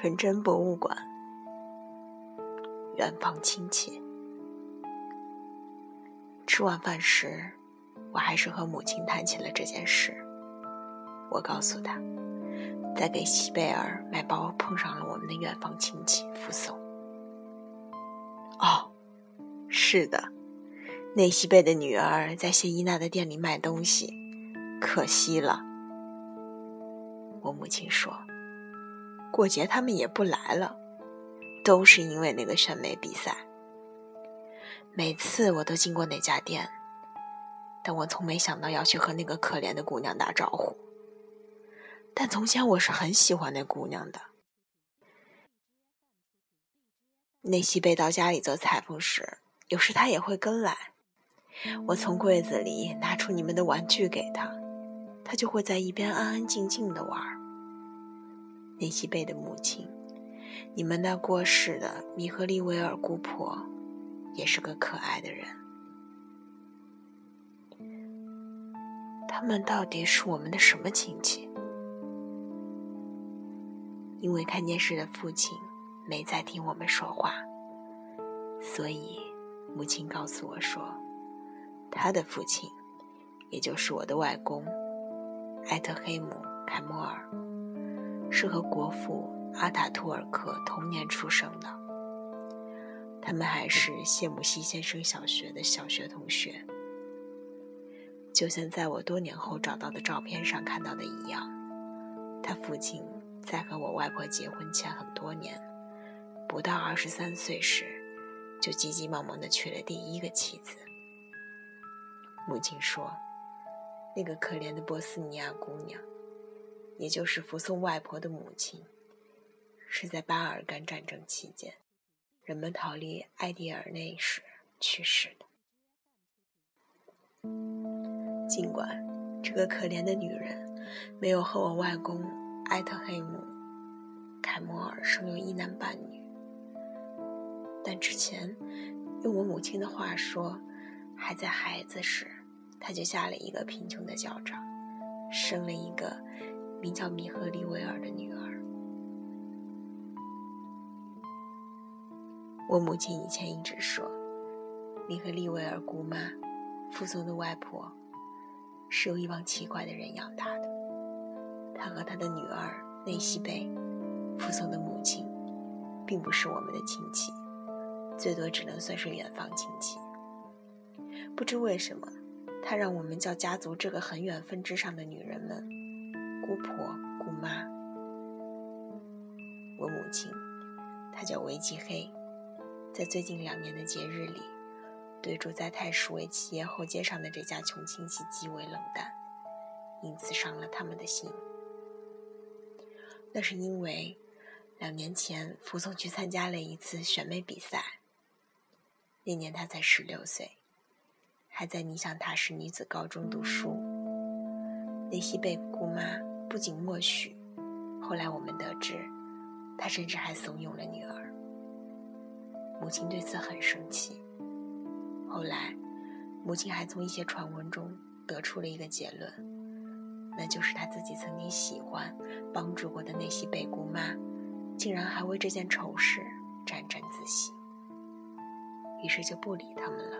纯真博物馆，远方亲戚。吃晚饭时，我还是和母亲谈起了这件事。我告诉她，在给西贝尔买包碰上了我们的远方亲戚福送。哦，是的，内西贝的女儿在谢伊娜的店里卖东西，可惜了。我母亲说。过节他们也不来了，都是因为那个选美比赛。每次我都经过那家店，但我从没想到要去和那个可怜的姑娘打招呼。但从前我是很喜欢那姑娘的。内西贝到家里做裁缝时，有时他也会跟来。我从柜子里拿出你们的玩具给他，他就会在一边安安静静的玩。林西贝的母亲，你们那过世的米赫利维尔姑婆，也是个可爱的人。他们到底是我们的什么亲戚？因为看电视的父亲没在听我们说话，所以母亲告诉我说，他的父亲，也就是我的外公，艾特黑姆·凯莫尔。是和国父阿塔图尔克同年出生的，他们还是谢姆西先生小学的小学同学。就像在我多年后找到的照片上看到的一样，他父亲在和我外婆结婚前很多年，不到二十三岁时，就急急忙忙地娶了第一个妻子。母亲说：“那个可怜的波斯尼亚姑娘。”也就是扶送外婆的母亲，是在巴尔干战争期间，人们逃离埃迪尔内时去世的。尽管这个可怜的女人没有和我外公埃特黑姆·凯摩尔生有一男半女，但之前用我母亲的话说，还在孩子时，她就下了一个贫穷的教长，生了一个。名叫米赫利维尔的女儿。我母亲以前一直说，米赫利维尔姑妈附送的外婆是由一帮奇怪的人养大的。她和她的女儿内西贝附送的母亲，并不是我们的亲戚，最多只能算是远方亲戚。不知为什么，她让我们叫家族这个很远分支上的女人们。姑婆、姑妈，我母亲，她叫维吉黑，在最近两年的节日里，对住在泰什维企业后街上的这家穷亲戚极为冷淡，因此伤了他们的心。那是因为两年前福松去参加了一次选美比赛，那年他才十六岁，还在尼香塔什女子高中读书。内西贝姑妈。不仅默许，后来我们得知，他甚至还怂恿了女儿。母亲对此很生气。后来，母亲还从一些传闻中得出了一个结论，那就是他自己曾经喜欢、帮助过的那些贝姑妈，竟然还为这件丑事沾沾自喜。于是就不理他们了。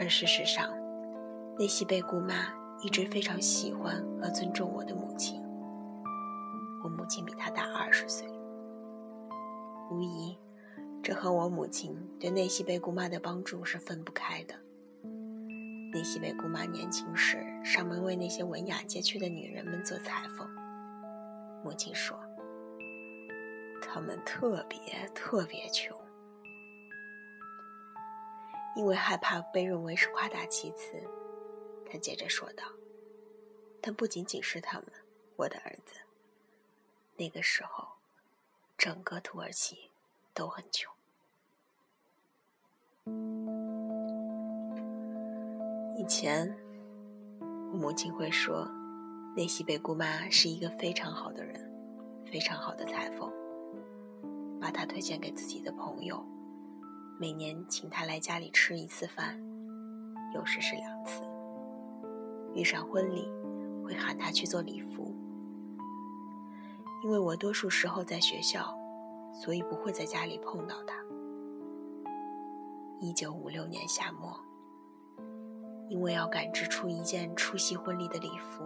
而事实上，内西贝姑妈一直非常喜欢和尊重我的母亲。我母亲比她大二十岁，无疑，这和我母亲对内西贝姑妈的帮助是分不开的。内西贝姑妈年轻时上门为那些文雅街区的女人们做裁缝。母亲说，她们特别特别穷。因为害怕被认为是夸大其词，他接着说道：“但不仅仅是他们，我的儿子。那个时候，整个土耳其都很穷。以前，我母亲会说，内西贝姑妈是一个非常好的人，非常好的裁缝，把她推荐给自己的朋友。”每年请他来家里吃一次饭，有时是两次。遇上婚礼，会喊他去做礼服。因为我多数时候在学校，所以不会在家里碰到他。一九五六年夏末，因为要赶制出一件出席婚礼的礼服，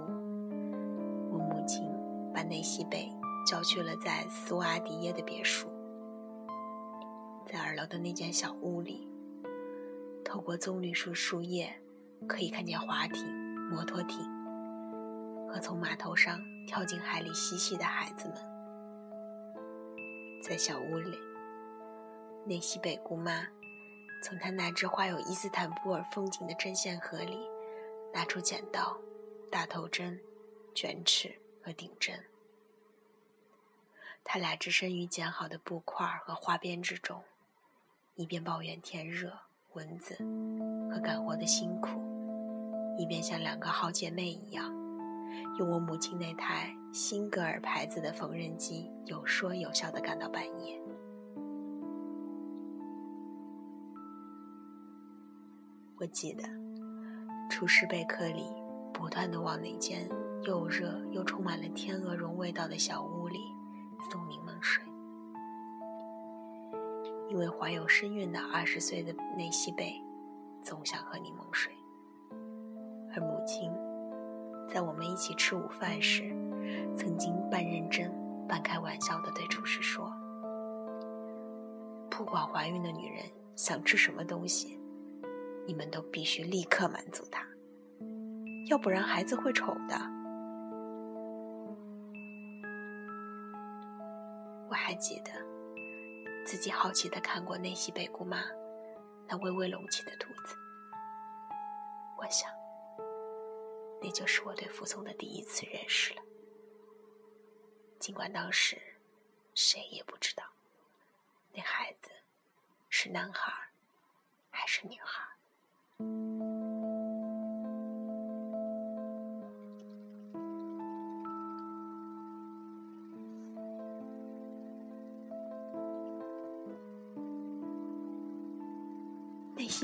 我母亲把内西贝叫去了在斯瓦迪耶的别墅。在二楼的那间小屋里，透过棕榈树树叶，可以看见划艇、摩托艇和从码头上跳进海里嬉戏的孩子们。在小屋里，内西北姑妈。从他那只画有伊斯坦布尔风景的针线盒里，拿出剪刀、大头针、卷尺和顶针。他俩置身于剪好的布块和花边之中，一边抱怨天热、蚊子和干活的辛苦，一边像两个好姐妹一样，用我母亲那台辛格尔牌子的缝纫机有说有笑地干到半夜。我记得，厨师贝克里不断的往那间又热又充满了天鹅绒味道的小屋里送柠檬水，因为怀有身孕的二十岁的内西贝总想喝柠檬水，而母亲在我们一起吃午饭时，曾经半认真半开玩笑的对厨师说：“不管怀孕的女人想吃什么东西。”你们都必须立刻满足她，要不然孩子会丑的。我还记得自己好奇的看过内西北姑妈那微微隆起的肚子，我想，那就是我对服从的第一次认识了。尽管当时谁也不知道，那孩子是男孩还是女孩。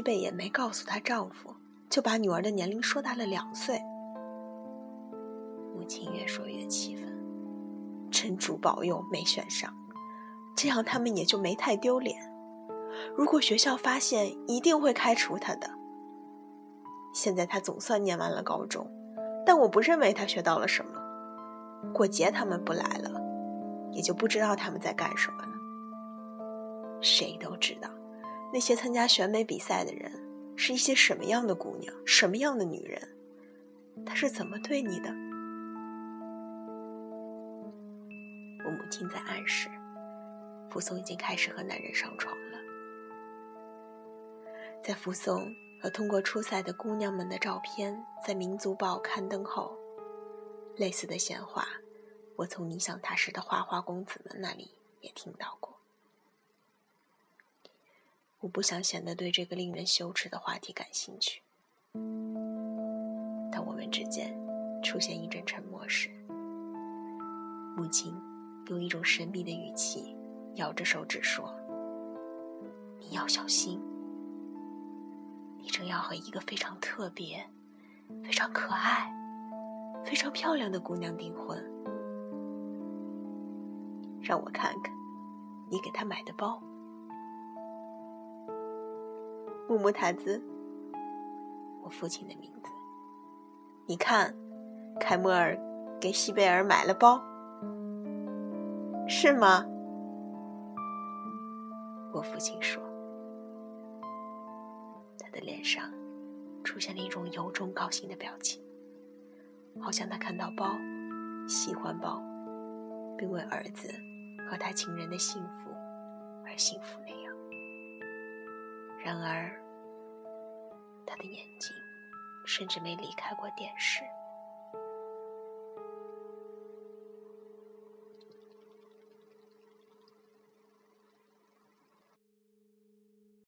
西贝也没告诉她丈夫，就把女儿的年龄说大了两岁。母亲越说越气愤，真主保佑没选上，这样他们也就没太丢脸。如果学校发现，一定会开除他的。现在他总算念完了高中，但我不认为他学到了什么。过节他们不来了，也就不知道他们在干什么了。谁都知道，那些参加选美比赛的人是一些什么样的姑娘，什么样的女人，他是怎么对你的？我母亲在暗示，福松已经开始和男人上床了。在福松。和通过初赛的姑娘们的照片在《民族报》刊登后，类似的闲话，我从你想他时的花花公子们那里也听到过。我不想显得对这个令人羞耻的话题感兴趣，当我们之间出现一阵沉默时，母亲用一种神秘的语气摇着手指说：“你要小心。”你正要和一个非常特别、非常可爱、非常漂亮的姑娘订婚，让我看看你给她买的包。木木塔兹，我父亲的名字。你看，凯莫尔给西贝尔买了包，是吗？我父亲说。他的脸上出现了一种由衷高兴的表情，好像他看到包，喜欢包，并为儿子和他情人的幸福而幸福那样。然而，他的眼睛甚至没离开过电视。